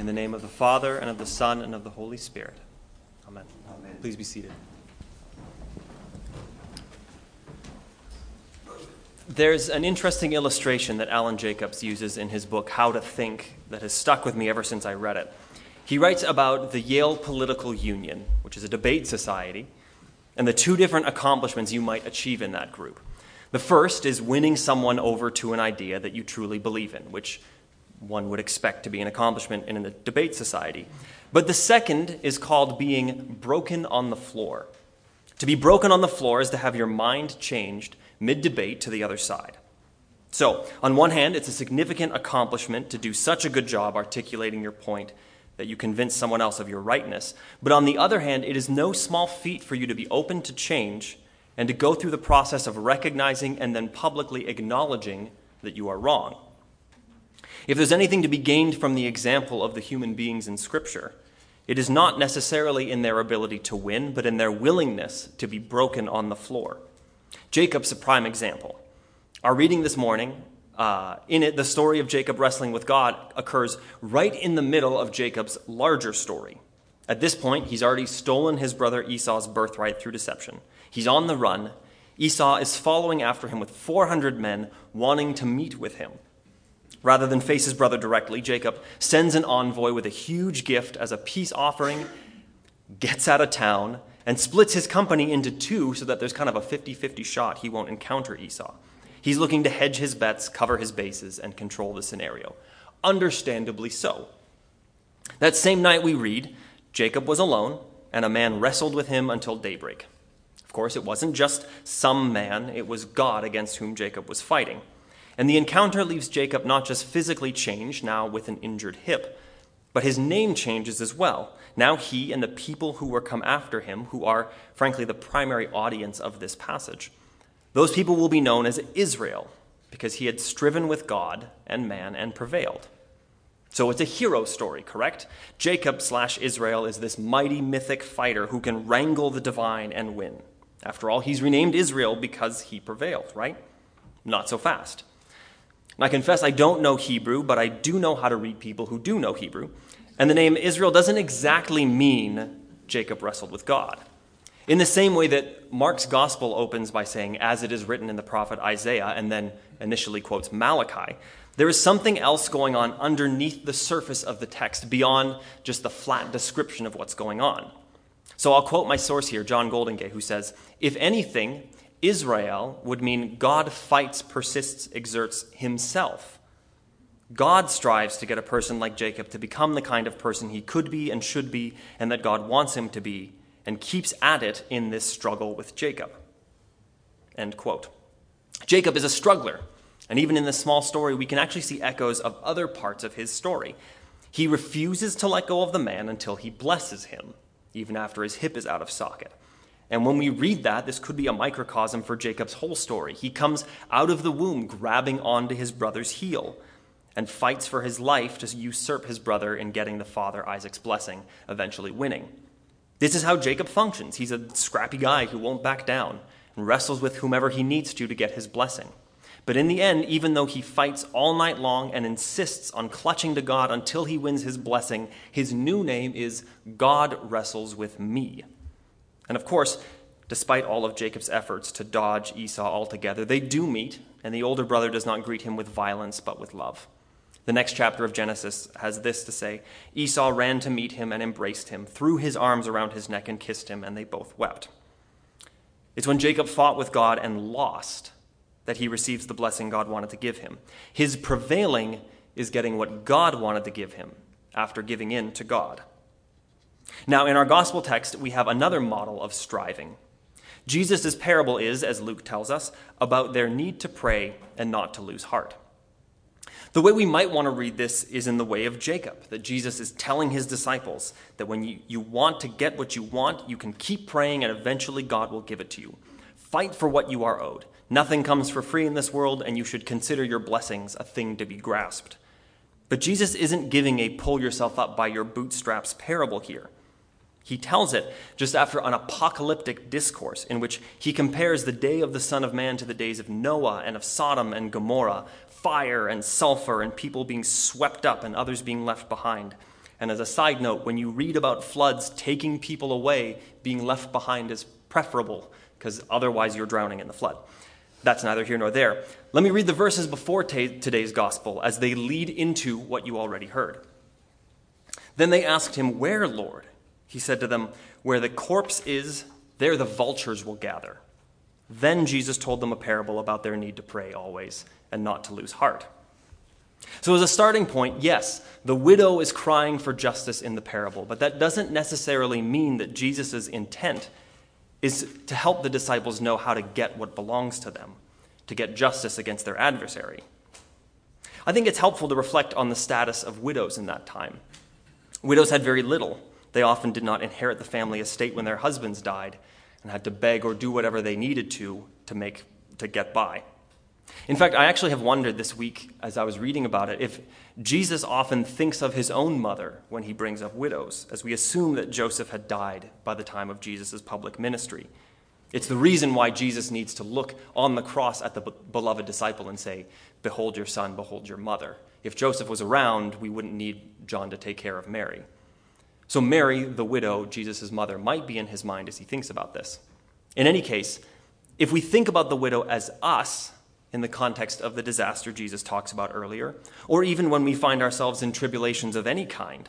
In the name of the Father, and of the Son, and of the Holy Spirit. Amen. Amen. Please be seated. There's an interesting illustration that Alan Jacobs uses in his book, How to Think, that has stuck with me ever since I read it. He writes about the Yale Political Union, which is a debate society, and the two different accomplishments you might achieve in that group. The first is winning someone over to an idea that you truly believe in, which one would expect to be an accomplishment in a debate society. But the second is called being broken on the floor. To be broken on the floor is to have your mind changed mid debate to the other side. So, on one hand, it's a significant accomplishment to do such a good job articulating your point that you convince someone else of your rightness. But on the other hand, it is no small feat for you to be open to change and to go through the process of recognizing and then publicly acknowledging that you are wrong. If there's anything to be gained from the example of the human beings in Scripture, it is not necessarily in their ability to win, but in their willingness to be broken on the floor. Jacob's a prime example. Our reading this morning, uh, in it, the story of Jacob wrestling with God occurs right in the middle of Jacob's larger story. At this point, he's already stolen his brother Esau's birthright through deception. He's on the run. Esau is following after him with 400 men wanting to meet with him. Rather than face his brother directly, Jacob sends an envoy with a huge gift as a peace offering, gets out of town, and splits his company into two so that there's kind of a 50 50 shot he won't encounter Esau. He's looking to hedge his bets, cover his bases, and control the scenario. Understandably so. That same night we read Jacob was alone, and a man wrestled with him until daybreak. Of course, it wasn't just some man, it was God against whom Jacob was fighting. And the encounter leaves Jacob not just physically changed, now with an injured hip, but his name changes as well. Now he and the people who were come after him, who are, frankly, the primary audience of this passage, those people will be known as Israel, because he had striven with God and man and prevailed. So it's a hero story, correct? Jacob slash Israel is this mighty mythic fighter who can wrangle the divine and win. After all, he's renamed Israel because he prevailed, right? Not so fast. And I confess I don't know Hebrew, but I do know how to read people who do know Hebrew. And the name Israel doesn't exactly mean Jacob wrestled with God. In the same way that Mark's gospel opens by saying, as it is written in the prophet Isaiah, and then initially quotes Malachi, there is something else going on underneath the surface of the text beyond just the flat description of what's going on. So I'll quote my source here, John Goldingay, who says, If anything, Israel would mean God fights, persists, exerts himself. God strives to get a person like Jacob to become the kind of person he could be and should be, and that God wants him to be, and keeps at it in this struggle with Jacob. End quote. Jacob is a struggler, and even in this small story, we can actually see echoes of other parts of his story. He refuses to let go of the man until he blesses him, even after his hip is out of socket. And when we read that, this could be a microcosm for Jacob's whole story. He comes out of the womb grabbing onto his brother's heel and fights for his life to usurp his brother in getting the father Isaac's blessing, eventually winning. This is how Jacob functions. He's a scrappy guy who won't back down and wrestles with whomever he needs to to get his blessing. But in the end, even though he fights all night long and insists on clutching to God until he wins his blessing, his new name is God wrestles with me. And of course, despite all of Jacob's efforts to dodge Esau altogether, they do meet, and the older brother does not greet him with violence, but with love. The next chapter of Genesis has this to say Esau ran to meet him and embraced him, threw his arms around his neck and kissed him, and they both wept. It's when Jacob fought with God and lost that he receives the blessing God wanted to give him. His prevailing is getting what God wanted to give him after giving in to God. Now, in our gospel text, we have another model of striving. Jesus' parable is, as Luke tells us, about their need to pray and not to lose heart. The way we might want to read this is in the way of Jacob, that Jesus is telling his disciples that when you, you want to get what you want, you can keep praying and eventually God will give it to you. Fight for what you are owed. Nothing comes for free in this world, and you should consider your blessings a thing to be grasped. But Jesus isn't giving a pull yourself up by your bootstraps parable here. He tells it just after an apocalyptic discourse in which he compares the day of the Son of Man to the days of Noah and of Sodom and Gomorrah, fire and sulfur, and people being swept up and others being left behind. And as a side note, when you read about floods taking people away, being left behind is preferable because otherwise you're drowning in the flood. That's neither here nor there. Let me read the verses before t- today's gospel as they lead into what you already heard. Then they asked him, Where, Lord? He said to them, Where the corpse is, there the vultures will gather. Then Jesus told them a parable about their need to pray always and not to lose heart. So, as a starting point, yes, the widow is crying for justice in the parable, but that doesn't necessarily mean that Jesus' intent is to help the disciples know how to get what belongs to them, to get justice against their adversary. I think it's helpful to reflect on the status of widows in that time. Widows had very little. They often did not inherit the family estate when their husbands died and had to beg or do whatever they needed to to make to get by. In fact, I actually have wondered this week as I was reading about it if Jesus often thinks of his own mother when he brings up widows, as we assume that Joseph had died by the time of Jesus' public ministry. It's the reason why Jesus needs to look on the cross at the beloved disciple and say, Behold your son, behold your mother. If Joseph was around, we wouldn't need John to take care of Mary. So, Mary, the widow, Jesus' mother, might be in his mind as he thinks about this. In any case, if we think about the widow as us, in the context of the disaster Jesus talks about earlier, or even when we find ourselves in tribulations of any kind.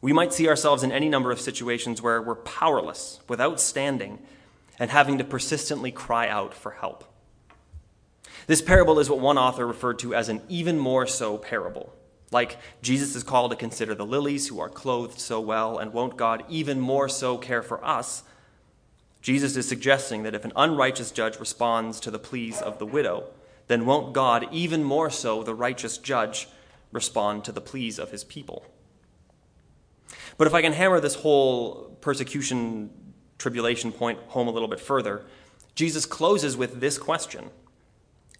We might see ourselves in any number of situations where we're powerless, without standing, and having to persistently cry out for help. This parable is what one author referred to as an even more so parable. Like Jesus is called to consider the lilies who are clothed so well, and won't God even more so care for us Jesus is suggesting that if an unrighteous judge responds to the pleas of the widow, then won't God, even more so, the righteous judge, respond to the pleas of his people? But if I can hammer this whole persecution tribulation point home a little bit further, Jesus closes with this question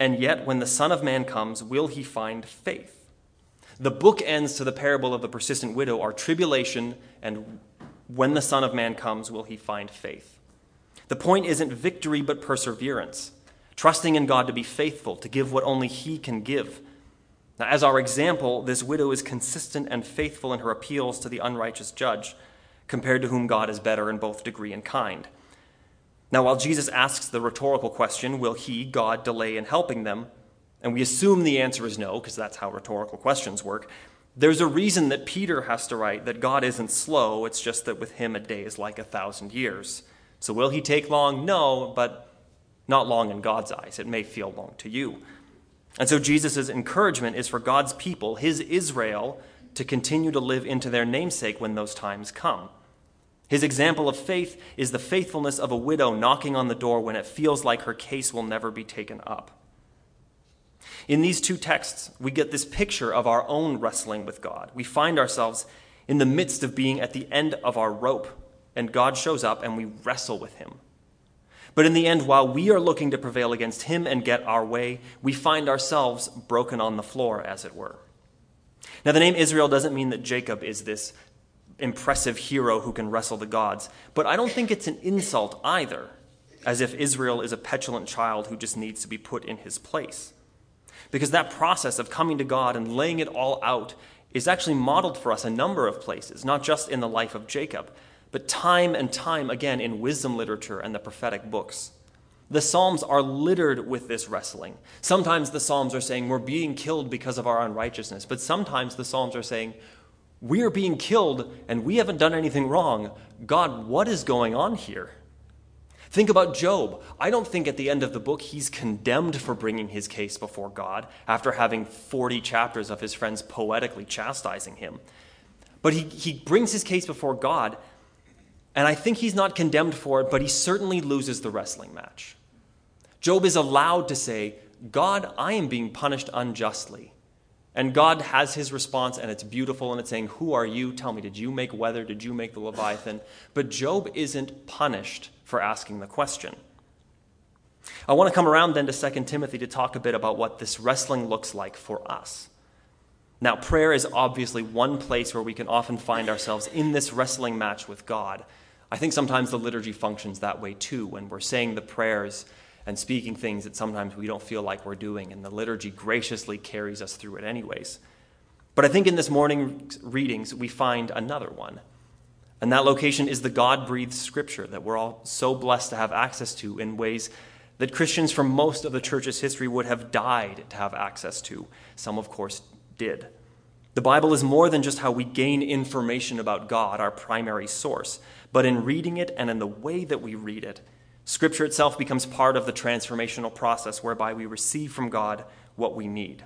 And yet, when the Son of Man comes, will he find faith? The book ends to the parable of the persistent widow are tribulation and when the Son of Man comes, will he find faith? The point isn't victory, but perseverance, trusting in God to be faithful, to give what only He can give. Now, as our example, this widow is consistent and faithful in her appeals to the unrighteous judge, compared to whom God is better in both degree and kind. Now, while Jesus asks the rhetorical question, will He, God, delay in helping them? And we assume the answer is no, because that's how rhetorical questions work. There's a reason that Peter has to write that God isn't slow, it's just that with him a day is like a thousand years. So will he take long? No, but not long in God's eyes. It may feel long to you. And so Jesus' encouragement is for God's people, his Israel, to continue to live into their namesake when those times come. His example of faith is the faithfulness of a widow knocking on the door when it feels like her case will never be taken up. In these two texts, we get this picture of our own wrestling with God. We find ourselves in the midst of being at the end of our rope and God shows up and we wrestle with him. But in the end, while we are looking to prevail against him and get our way, we find ourselves broken on the floor, as it were. Now, the name Israel doesn't mean that Jacob is this impressive hero who can wrestle the gods, but I don't think it's an insult either, as if Israel is a petulant child who just needs to be put in his place. Because that process of coming to God and laying it all out is actually modeled for us a number of places, not just in the life of Jacob, but time and time again in wisdom literature and the prophetic books. The Psalms are littered with this wrestling. Sometimes the Psalms are saying we're being killed because of our unrighteousness, but sometimes the Psalms are saying we are being killed and we haven't done anything wrong. God, what is going on here? Think about Job. I don't think at the end of the book he's condemned for bringing his case before God after having 40 chapters of his friends poetically chastising him. But he, he brings his case before God and I think he's not condemned for it, but he certainly loses the wrestling match. Job is allowed to say, God, I am being punished unjustly. And God has his response, and it's beautiful, and it's saying, Who are you? Tell me, did you make weather? Did you make the Leviathan? But Job isn't punished for asking the question. I want to come around then to 2 Timothy to talk a bit about what this wrestling looks like for us. Now, prayer is obviously one place where we can often find ourselves in this wrestling match with God. I think sometimes the liturgy functions that way too, when we're saying the prayers and speaking things that sometimes we don't feel like we're doing, and the liturgy graciously carries us through it anyways. But I think in this morning's readings, we find another one. And that location is the God breathed scripture that we're all so blessed to have access to in ways that Christians from most of the church's history would have died to have access to. Some, of course, did. The Bible is more than just how we gain information about God, our primary source, but in reading it and in the way that we read it, Scripture itself becomes part of the transformational process whereby we receive from God what we need.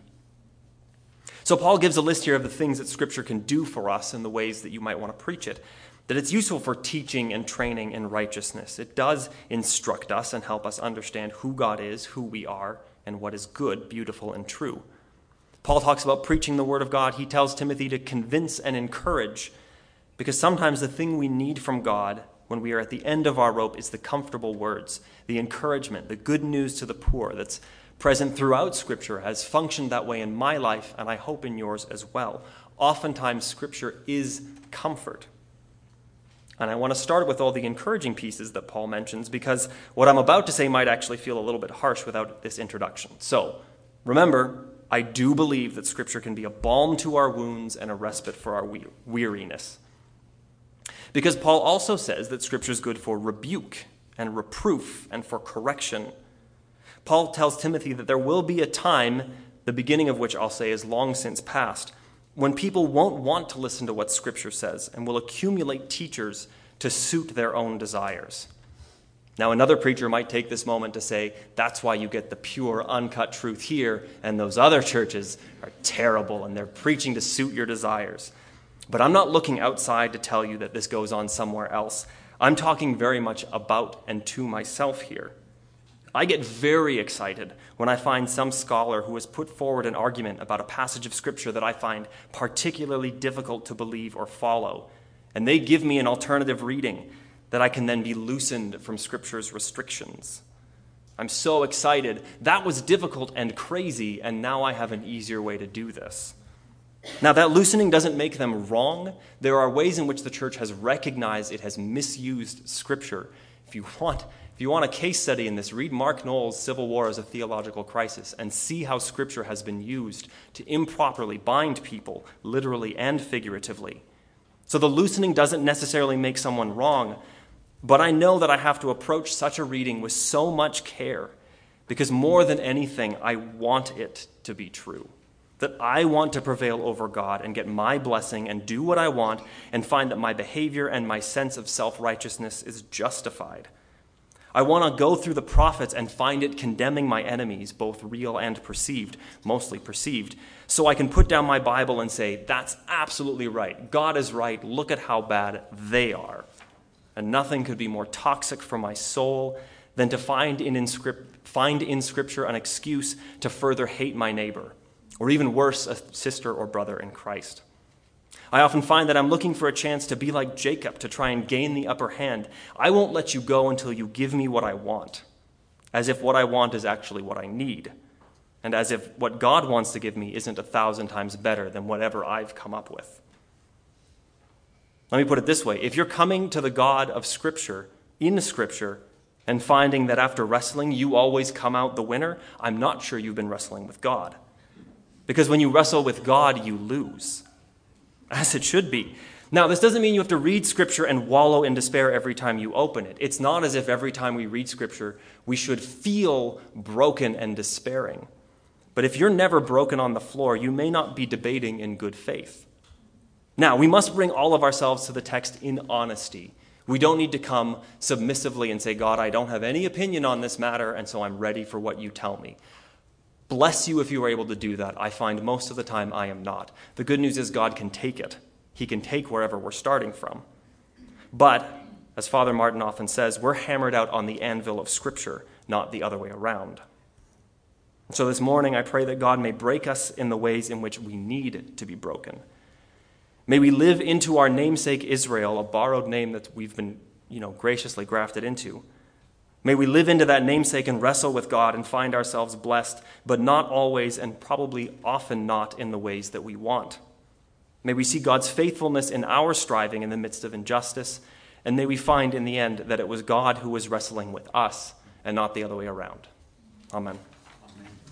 So, Paul gives a list here of the things that Scripture can do for us and the ways that you might want to preach it. That it's useful for teaching and training in righteousness. It does instruct us and help us understand who God is, who we are, and what is good, beautiful, and true. Paul talks about preaching the Word of God. He tells Timothy to convince and encourage, because sometimes the thing we need from God when we are at the end of our rope is the comfortable words, the encouragement, the good news to the poor that's present throughout Scripture, has functioned that way in my life, and I hope in yours as well. Oftentimes, Scripture is comfort. And I want to start with all the encouraging pieces that Paul mentions because what I'm about to say might actually feel a little bit harsh without this introduction. So, remember, I do believe that Scripture can be a balm to our wounds and a respite for our weariness. Because Paul also says that Scripture is good for rebuke and reproof and for correction. Paul tells Timothy that there will be a time, the beginning of which I'll say is long since past, when people won't want to listen to what Scripture says and will accumulate teachers to suit their own desires. Now, another preacher might take this moment to say, that's why you get the pure, uncut truth here, and those other churches are terrible and they're preaching to suit your desires. But I'm not looking outside to tell you that this goes on somewhere else. I'm talking very much about and to myself here. I get very excited when I find some scholar who has put forward an argument about a passage of Scripture that I find particularly difficult to believe or follow, and they give me an alternative reading that I can then be loosened from Scripture's restrictions. I'm so excited. That was difficult and crazy, and now I have an easier way to do this. Now, that loosening doesn't make them wrong. There are ways in which the church has recognized it has misused Scripture. If you want, if you want a case study in this, read Mark Noll's Civil War as a Theological Crisis and see how Scripture has been used to improperly bind people, literally and figuratively. So the loosening doesn't necessarily make someone wrong, but I know that I have to approach such a reading with so much care because more than anything, I want it to be true. That I want to prevail over God and get my blessing and do what I want and find that my behavior and my sense of self righteousness is justified. I want to go through the prophets and find it condemning my enemies, both real and perceived, mostly perceived, so I can put down my Bible and say, that's absolutely right. God is right. Look at how bad they are. And nothing could be more toxic for my soul than to find in, find in Scripture an excuse to further hate my neighbor, or even worse, a sister or brother in Christ. I often find that I'm looking for a chance to be like Jacob to try and gain the upper hand. I won't let you go until you give me what I want, as if what I want is actually what I need, and as if what God wants to give me isn't a thousand times better than whatever I've come up with. Let me put it this way if you're coming to the God of Scripture, in Scripture, and finding that after wrestling you always come out the winner, I'm not sure you've been wrestling with God. Because when you wrestle with God, you lose, as it should be. Now, this doesn't mean you have to read Scripture and wallow in despair every time you open it. It's not as if every time we read Scripture, we should feel broken and despairing. But if you're never broken on the floor, you may not be debating in good faith. Now, we must bring all of ourselves to the text in honesty. We don't need to come submissively and say, God, I don't have any opinion on this matter, and so I'm ready for what you tell me. Bless you if you are able to do that. I find most of the time I am not. The good news is God can take it, He can take wherever we're starting from. But, as Father Martin often says, we're hammered out on the anvil of Scripture, not the other way around. So this morning, I pray that God may break us in the ways in which we need to be broken May we live into our namesake Israel, a borrowed name that we've been you know, graciously grafted into. May we live into that namesake and wrestle with God and find ourselves blessed, but not always and probably often not in the ways that we want. May we see God's faithfulness in our striving in the midst of injustice, and may we find in the end that it was God who was wrestling with us and not the other way around. Amen.